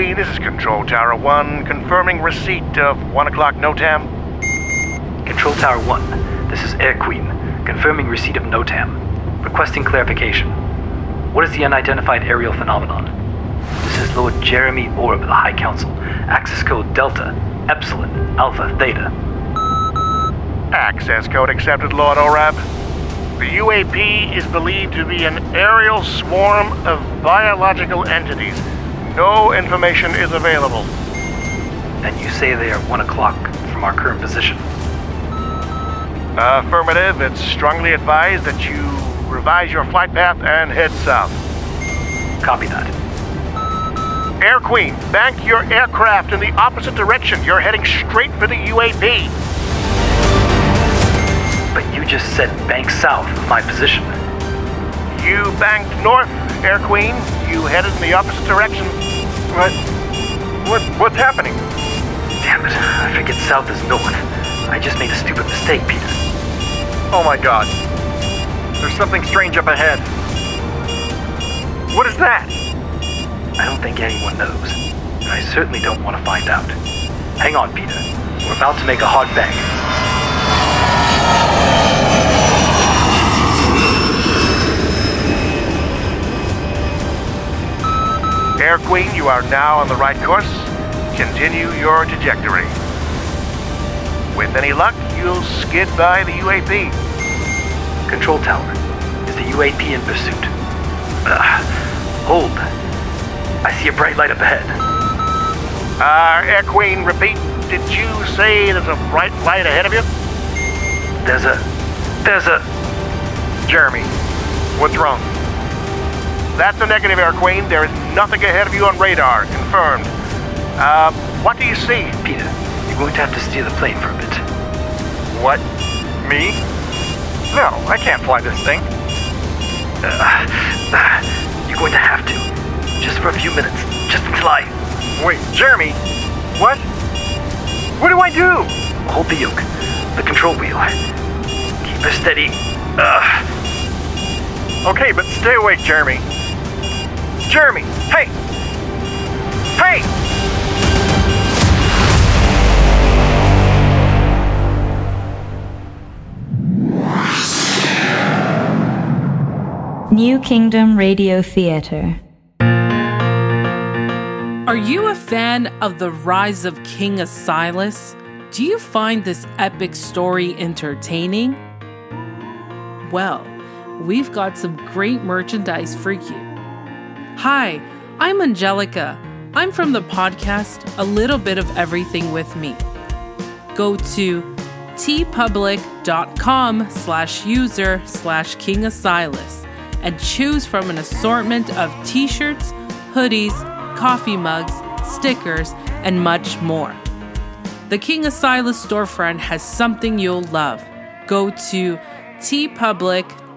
This is Control Tower 1, confirming receipt of 1 o'clock NOTAM. Control Tower 1, this is Air Queen, confirming receipt of NOTAM. Requesting clarification. What is the unidentified aerial phenomenon? This is Lord Jeremy Oreb, of the High Council. Access code Delta, Epsilon, Alpha, Theta. Access code accepted, Lord Oreb. The UAP is believed to be an aerial swarm of biological entities. No information is available. And you say they are 1 o'clock from our current position. Affirmative. It's strongly advised that you revise your flight path and head south. Copy that. Air Queen, bank your aircraft in the opposite direction. You're heading straight for the UAP. But you just said bank south of my position. You banked north, Air Queen. You headed in the opposite direction. What? What? What's happening? Damn it, I forget south is north. I just made a stupid mistake, Peter. Oh my god. There's something strange up ahead. What is that? I don't think anyone knows. And I certainly don't want to find out. Hang on, Peter. We're about to make a hard bang. Air Queen, you are now on the right course. Continue your trajectory. With any luck, you'll skid by the UAP. Control tower. Is the UAP in pursuit? Ugh. Hold. I see a bright light up ahead. Uh, Air Queen, repeat. Did you say there's a bright light ahead of you? There's a. There's a. Jeremy, what's wrong? That's a negative, Air Queen. There is nothing ahead of you on radar. Confirmed. Uh, what do you see? Peter, you're going to have to steer the plane for a bit. What? Me? No, I can't fly this thing. Uh, you're going to have to. Just for a few minutes. Just until I. Wait, Jeremy! What? What do I do? Hold the yoke. The control wheel. Keep her steady. Ugh. Okay, but stay awake, Jeremy. Jeremy! Hey! Hey! New Kingdom Radio Theatre. Are you a fan of the rise of King Asilas? Do you find this epic story entertaining? Well, we've got some great merchandise for you. Hi, I'm Angelica. I'm from the podcast A Little Bit of Everything with Me. Go to teepublic.com slash user slash King Asilas and choose from an assortment of t-shirts, hoodies, coffee mugs, stickers, and much more. The King Asilas storefront has something you'll love. Go to teepublic.com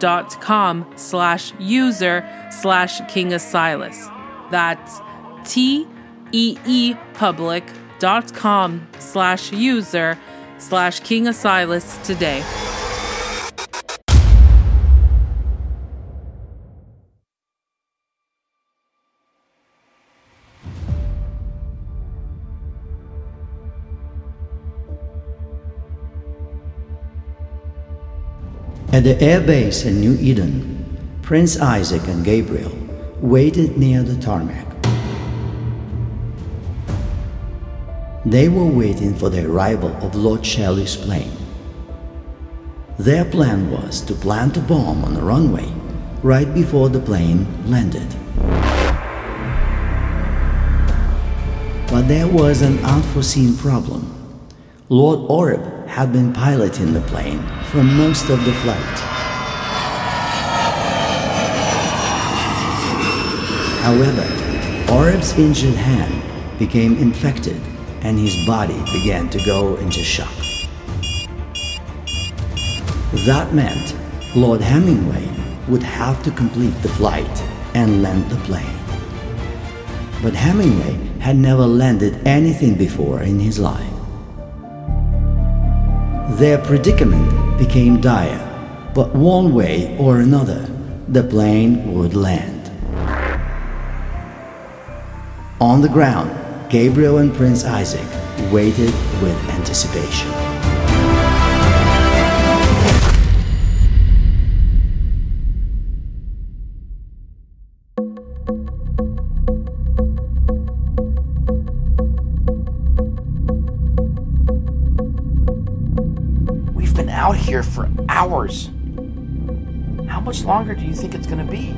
slash user slash King Asilas. That's T-E-E public.com slash user slash King Asilas today. At the air base in New Eden, Prince Isaac and Gabriel waited near the tarmac. They were waiting for the arrival of Lord Shelley's plane. Their plan was to plant a bomb on the runway right before the plane landed. But there was an unforeseen problem. Lord Oreb had been piloting the plane for most of the flight. However, Oreb's injured hand became infected and his body began to go into shock. That meant Lord Hemingway would have to complete the flight and land the plane. But Hemingway had never landed anything before in his life. Their predicament became dire, but one way or another, the plane would land. On the ground, Gabriel and Prince Isaac waited with anticipation. Out here for hours. How much longer do you think it's gonna be?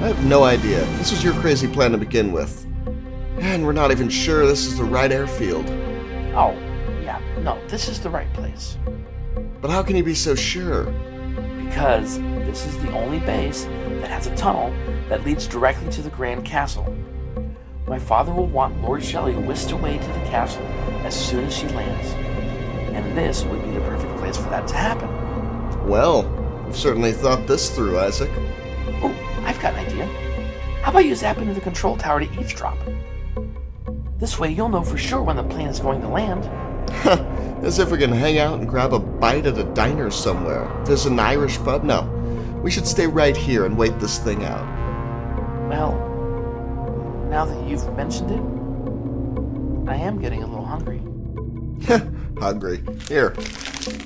I have no idea. This was your crazy plan to begin with. And we're not even sure this is the right airfield. Oh, yeah, no, this is the right place. But how can you be so sure? Because this is the only base that has a tunnel that leads directly to the Grand Castle. My father will want Lord Shelley whisked away to the castle as soon as she lands. And this would be the place for that to happen. Well, you've certainly thought this through, Isaac. Oh, I've got an idea. How about you zap into the control tower to eavesdrop? This way you'll know for sure when the plane is going to land. As if we can hang out and grab a bite at a diner somewhere. There's an Irish pub? No. We should stay right here and wait this thing out. Well, now that you've mentioned it, I am getting a little hungry. Hungry. Here.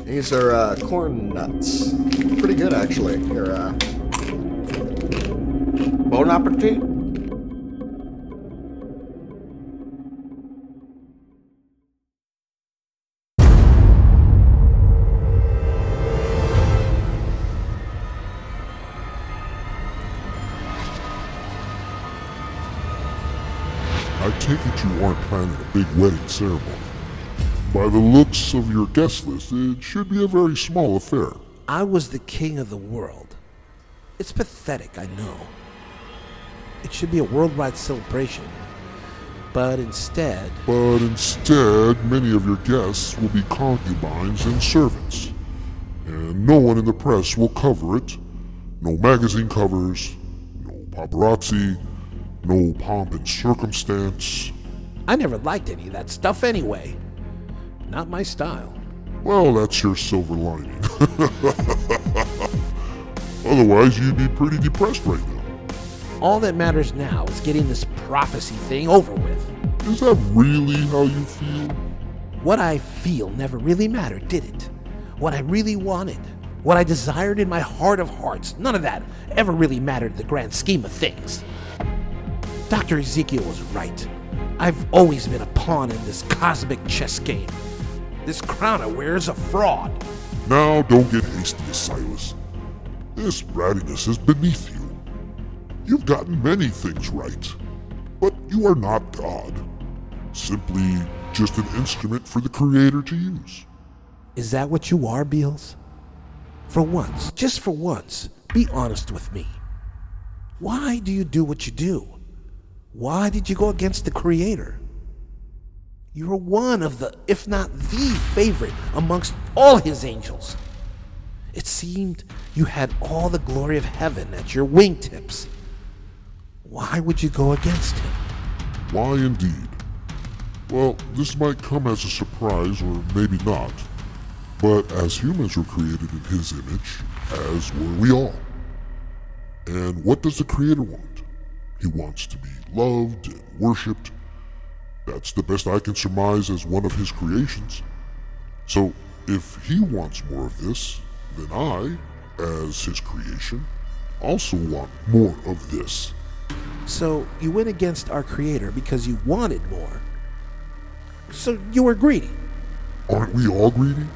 These are uh, corn nuts. Pretty good, actually. Here, uh. Bon appetit. I take it you aren't planning a big wedding ceremony. By the looks of your guest list, it should be a very small affair. I was the king of the world. It's pathetic, I know. It should be a worldwide celebration. But instead, But instead, many of your guests will be concubines and servants. And no one in the press will cover it. No magazine covers, no paparazzi, no pomp and circumstance. I never liked any of that stuff anyway. Not my style. Well, that's your silver lining. Otherwise, you'd be pretty depressed right now. All that matters now is getting this prophecy thing over with. Is that really how you feel? What I feel never really mattered, did it? What I really wanted, what I desired in my heart of hearts, none of that ever really mattered in the grand scheme of things. Dr. Ezekiel was right. I've always been a pawn in this cosmic chess game. This crown I wear is a fraud. Now, don't get hasty, Silas. This rattiness is beneath you. You've gotten many things right, but you are not God. Simply just an instrument for the Creator to use. Is that what you are, Beals? For once, just for once, be honest with me. Why do you do what you do? Why did you go against the Creator? You're one of the, if not the favorite amongst all his angels. It seemed you had all the glory of heaven at your wingtips. Why would you go against him? Why indeed? Well, this might come as a surprise, or maybe not. But as humans were created in his image, as were we all. And what does the Creator want? He wants to be loved and worshipped. That's the best I can surmise as one of his creations. So, if he wants more of this, then I, as his creation, also want more of this. So you went against our Creator because you wanted more. So you were greedy. Aren't we all greedy?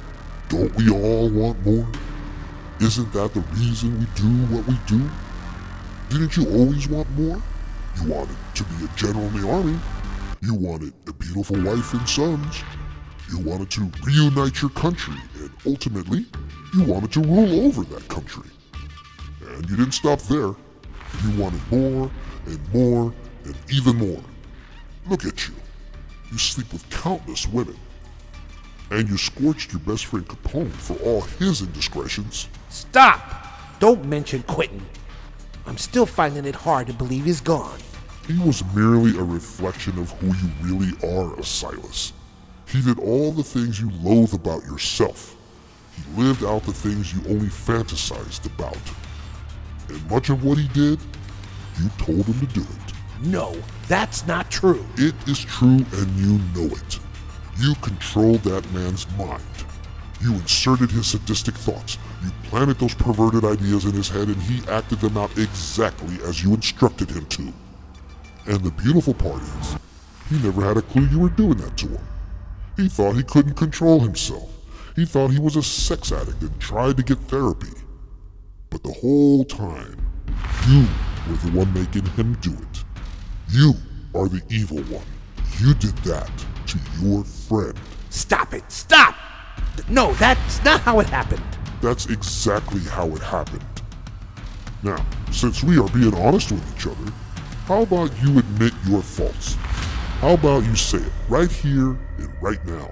Don't we all want more? Isn't that the reason we do what we do? Didn't you always want more? You wanted to be a general in the army. You wanted a beautiful wife and sons. You wanted to reunite your country, and ultimately, you wanted to rule over that country. And you didn't stop there. You wanted more and more and even more. Look at you. You sleep with countless women. And you scorched your best friend Capone for all his indiscretions. Stop! Don't mention Quentin. I'm still finding it hard to believe he's gone. He was merely a reflection of who you really are, Silas. He did all the things you loathe about yourself. He lived out the things you only fantasized about. And much of what he did, you told him to do it. No, that's not true. It is true and you know it. You controlled that man's mind. You inserted his sadistic thoughts. You planted those perverted ideas in his head and he acted them out exactly as you instructed him to. And the beautiful part is, he never had a clue you were doing that to him. He thought he couldn't control himself. He thought he was a sex addict and tried to get therapy. But the whole time, you were the one making him do it. You are the evil one. You did that to your friend. Stop it! Stop! No, that's not how it happened. That's exactly how it happened. Now, since we are being honest with each other, how about you admit your faults? How about you say it right here and right now?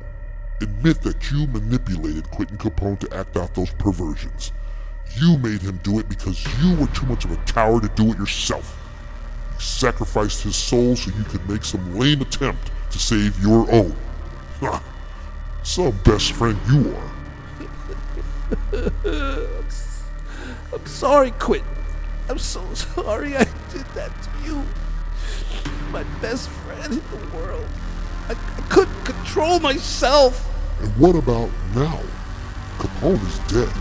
Admit that you manipulated Quentin Capone to act out those perversions. You made him do it because you were too much of a coward to do it yourself. You sacrificed his soul so you could make some lame attempt to save your own. Ha! Some best friend you are. I'm, sorry, Quentin. I'm so sorry I did that to you. My best friend in the world. I, I couldn't control myself. And what about now? Capone is dead.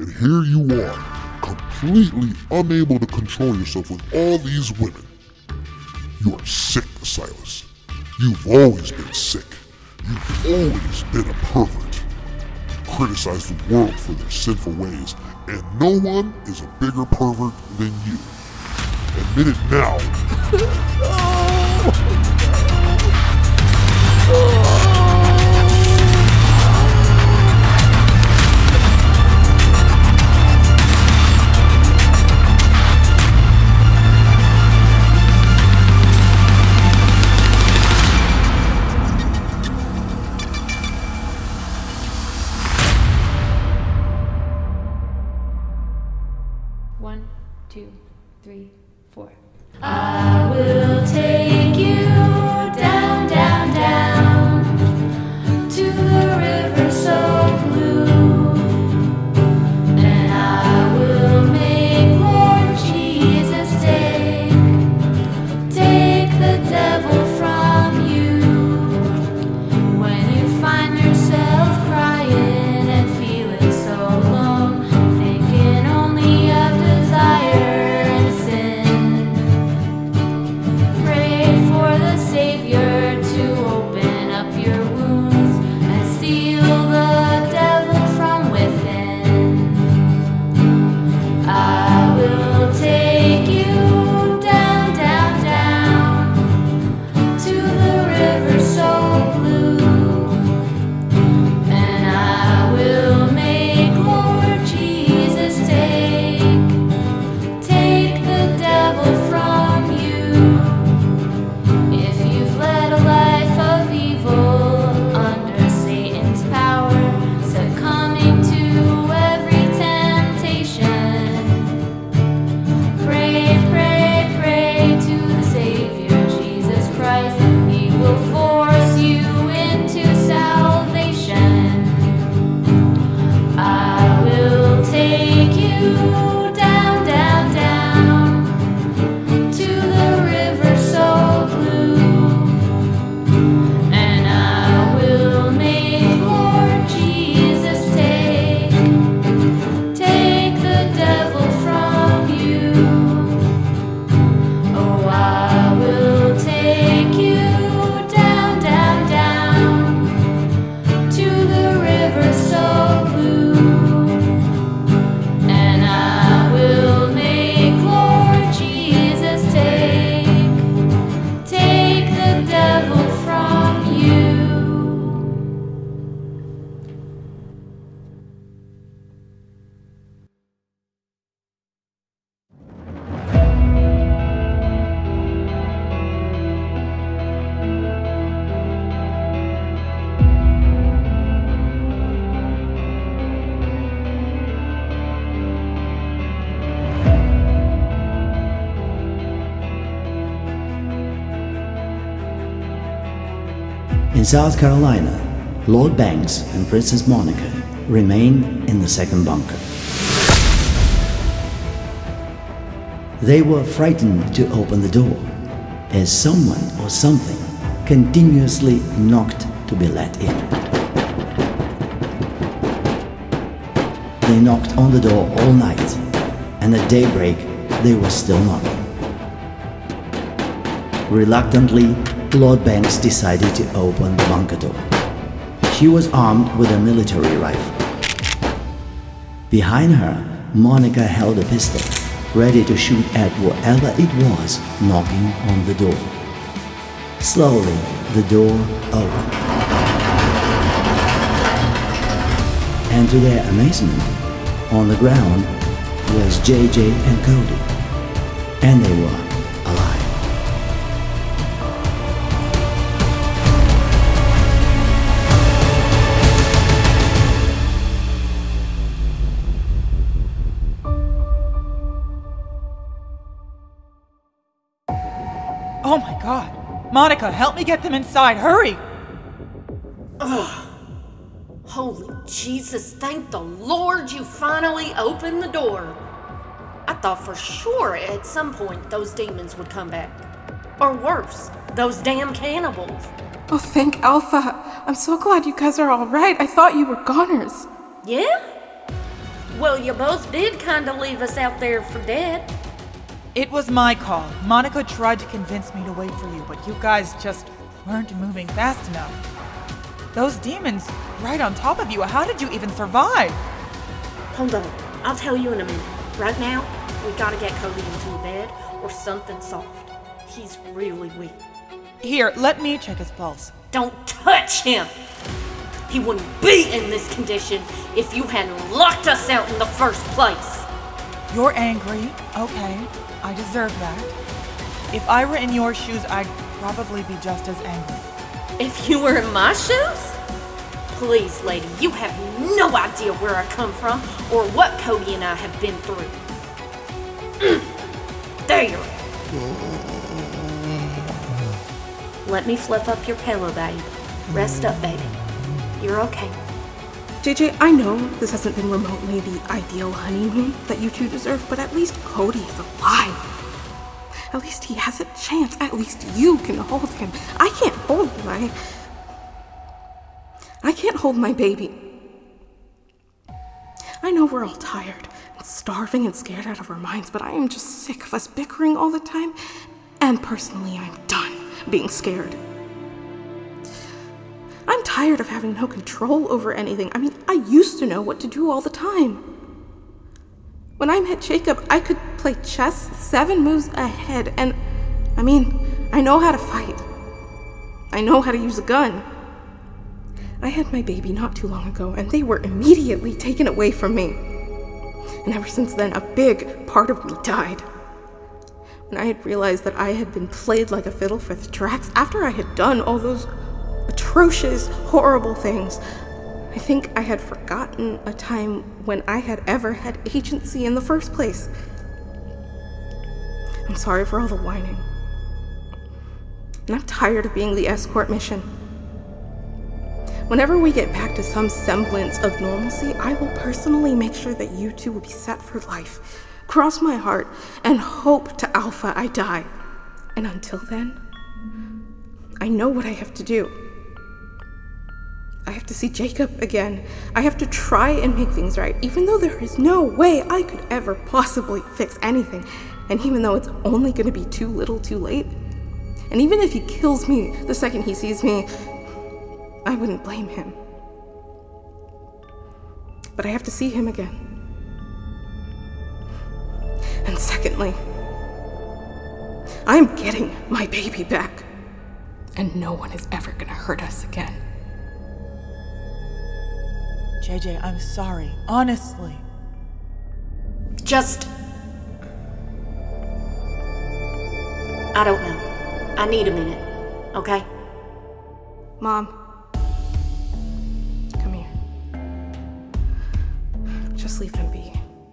And here you are, completely unable to control yourself with all these women. You are sick, Silas. You've always been sick. You've always been a pervert. You criticize the world for their sinful ways, and no one is a bigger pervert than you. Admit it now. One, oh. South Carolina, Lord Banks and Princess Monica remain in the second bunker. They were frightened to open the door, as someone or something continuously knocked to be let in. They knocked on the door all night, and at daybreak they were still knocking. Reluctantly, Lord Banks decided to open the bunker door. She was armed with a military rifle. Behind her, Monica held a pistol, ready to shoot at whatever it was knocking on the door. Slowly, the door opened. And to their amazement, on the ground was JJ and Cody. And they were Monica, help me get them inside. Hurry! Ugh. Holy Jesus, thank the Lord you finally opened the door. I thought for sure at some point those demons would come back. Or worse, those damn cannibals. Oh, thank Alpha. I'm so glad you guys are all right. I thought you were goners. Yeah? Well, you both did kind of leave us out there for dead. It was my call. Monica tried to convince me to wait for you, but you guys just weren't moving fast enough. Those demons right on top of you. How did you even survive? Hold on. I'll tell you in a minute. Right now, we gotta get Cody into a bed or something soft. He's really weak. Here, let me check his pulse. Don't touch him! He wouldn't be in this condition if you hadn't locked us out in the first place. You're angry. Okay, I deserve that. If I were in your shoes, I'd probably be just as angry. If you were in my shoes? Please, lady, you have no idea where I come from or what Cody and I have been through. There. Let me flip up your pillow, baby. Rest up, baby. You're okay. JJ, I know this hasn't been remotely the ideal honeymoon that you two deserve, but at least Cody is alive. At least he has a chance. At least you can hold him. I can't hold my. I can't hold my baby. I know we're all tired and starving and scared out of our minds, but I am just sick of us bickering all the time. And personally, I'm done being scared. I'm tired of having no control over anything. I mean, I used to know what to do all the time. When I met Jacob, I could play chess seven moves ahead, and I mean, I know how to fight. I know how to use a gun. I had my baby not too long ago, and they were immediately taken away from me. And ever since then, a big part of me died. When I had realized that I had been played like a fiddle for the tracks after I had done all those atrocious, horrible things, I think I had forgotten a time when I had ever had agency in the first place. I'm sorry for all the whining. And I'm tired of being the escort mission. Whenever we get back to some semblance of normalcy, I will personally make sure that you two will be set for life. Cross my heart and hope to Alpha I die. And until then, I know what I have to do. I have to see Jacob again. I have to try and make things right, even though there is no way I could ever possibly fix anything. And even though it's only going to be too little too late. And even if he kills me the second he sees me, I wouldn't blame him. But I have to see him again. And secondly, I'm getting my baby back. And no one is ever going to hurt us again. JJ, I'm sorry. Honestly. Just. I don't know. I need a minute, okay? Mom. Come here. Just leave him be.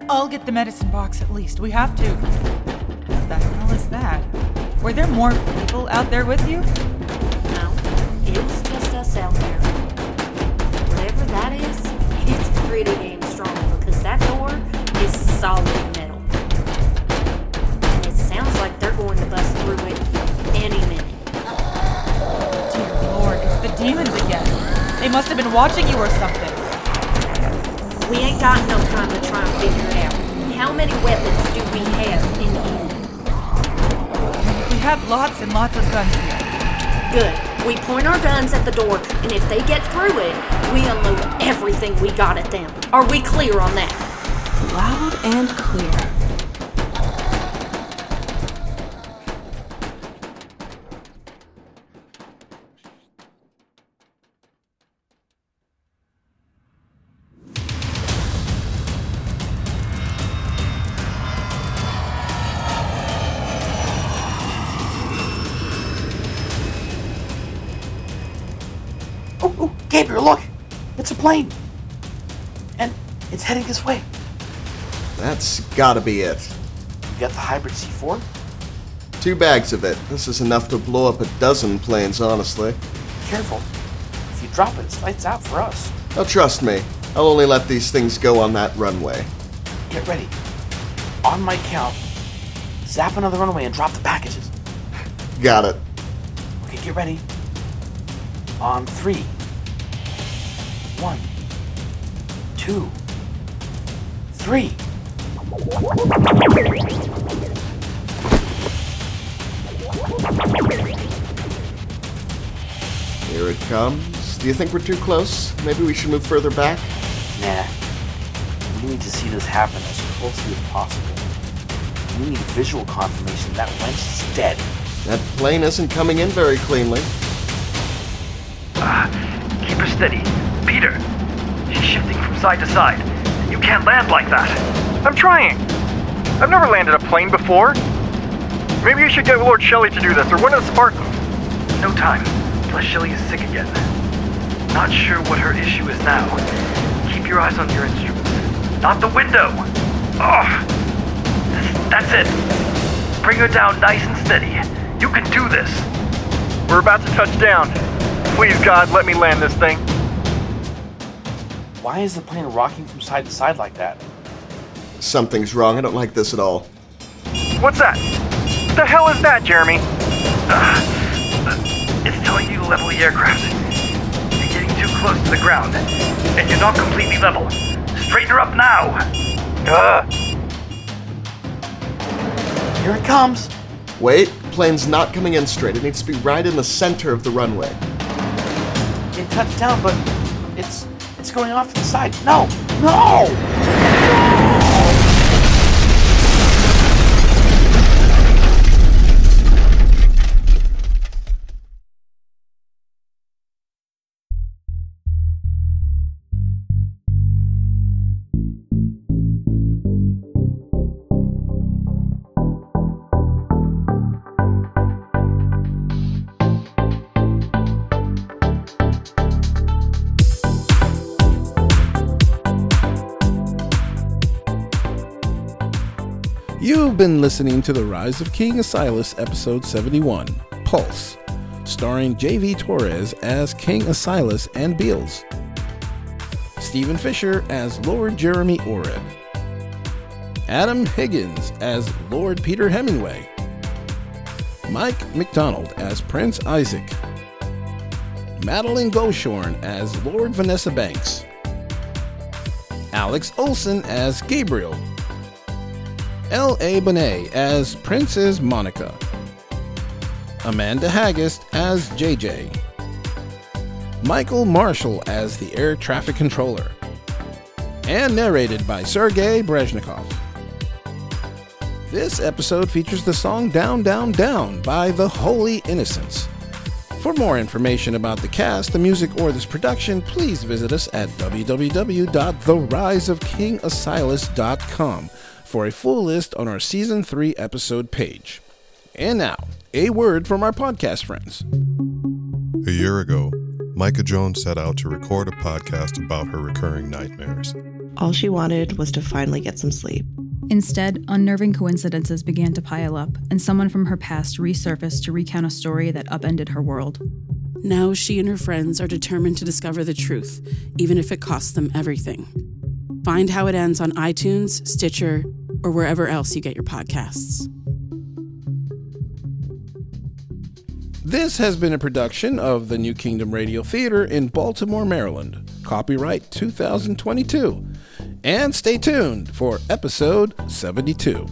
I'll get the medicine box at least. We have to. What the hell is that? Were there more people out there with you? No. It was just us out there. Whatever that is, 3D game strong because that door is solid metal. And it sounds like they're going to bust through it any minute. Dear Lord, it's the demons again. They must have been watching you or something. We ain't got no time to try and figure it out. How many weapons do we have in here? We have lots and lots of guns here. Good. We point our guns at the door, and if they get through it, we unload everything we got at them. Are we clear on that? Loud and clear. Plane! And it's heading this way. That's gotta be it. You got the hybrid C4? Two bags of it. This is enough to blow up a dozen planes, honestly. Careful. If you drop it, it's lights out for us. Now, trust me, I'll only let these things go on that runway. Get ready. On my count, zap another runway and drop the packages. Got it. Okay, get ready. On three. One. Two. Three. Here it comes. Do you think we're too close? Maybe we should move further back? Nah. We need to see this happen as closely as possible. We need visual confirmation that wench is dead. That plane isn't coming in very cleanly. Ah, keep her steady. Peter, she's shifting from side to side. You can't land like that. I'm trying. I've never landed a plane before. Maybe you should get Lord Shelley to do this, or one of the Spartans. No time. Plus Shelley is sick again. Not sure what her issue is now. Keep your eyes on your instruments. Not the window! Oh! That's it. Bring her down nice and steady. You can do this. We're about to touch down. Please, God, let me land this thing. Why is the plane rocking from side to side like that? Something's wrong. I don't like this at all. What's that? What the hell is that, Jeremy? It's telling you to level the aircraft. You're getting too close to the ground, and you're not completely level. Straighten her up now. Ugh. Here it comes. Wait, plane's not coming in straight. It needs to be right in the center of the runway. It touched down, but it's it's going off to the side. No! No! You've been listening to The Rise of King Asilas, Episode 71, Pulse, starring J.V. Torres as King Asilas and Beals, Stephen Fisher as Lord Jeremy Oreb, Adam Higgins as Lord Peter Hemingway, Mike McDonald as Prince Isaac, Madeline Goshorn as Lord Vanessa Banks, Alex Olson as Gabriel, L.A. Bonet as Princess Monica, Amanda Haggist as JJ, Michael Marshall as the air traffic controller, and narrated by Sergei Brezhnikov. This episode features the song Down, Down, Down by The Holy Innocents. For more information about the cast, the music, or this production, please visit us at www.theriseofkingasilas.com for a full list on our Season 3 episode page. And now, a word from our podcast friends. A year ago, Micah Jones set out to record a podcast about her recurring nightmares. All she wanted was to finally get some sleep. Instead, unnerving coincidences began to pile up, and someone from her past resurfaced to recount a story that upended her world. Now she and her friends are determined to discover the truth, even if it costs them everything. Find how it ends on iTunes, Stitcher, or wherever else you get your podcasts. This has been a production of the New Kingdom Radio Theater in Baltimore, Maryland. Copyright 2022. And stay tuned for episode 72.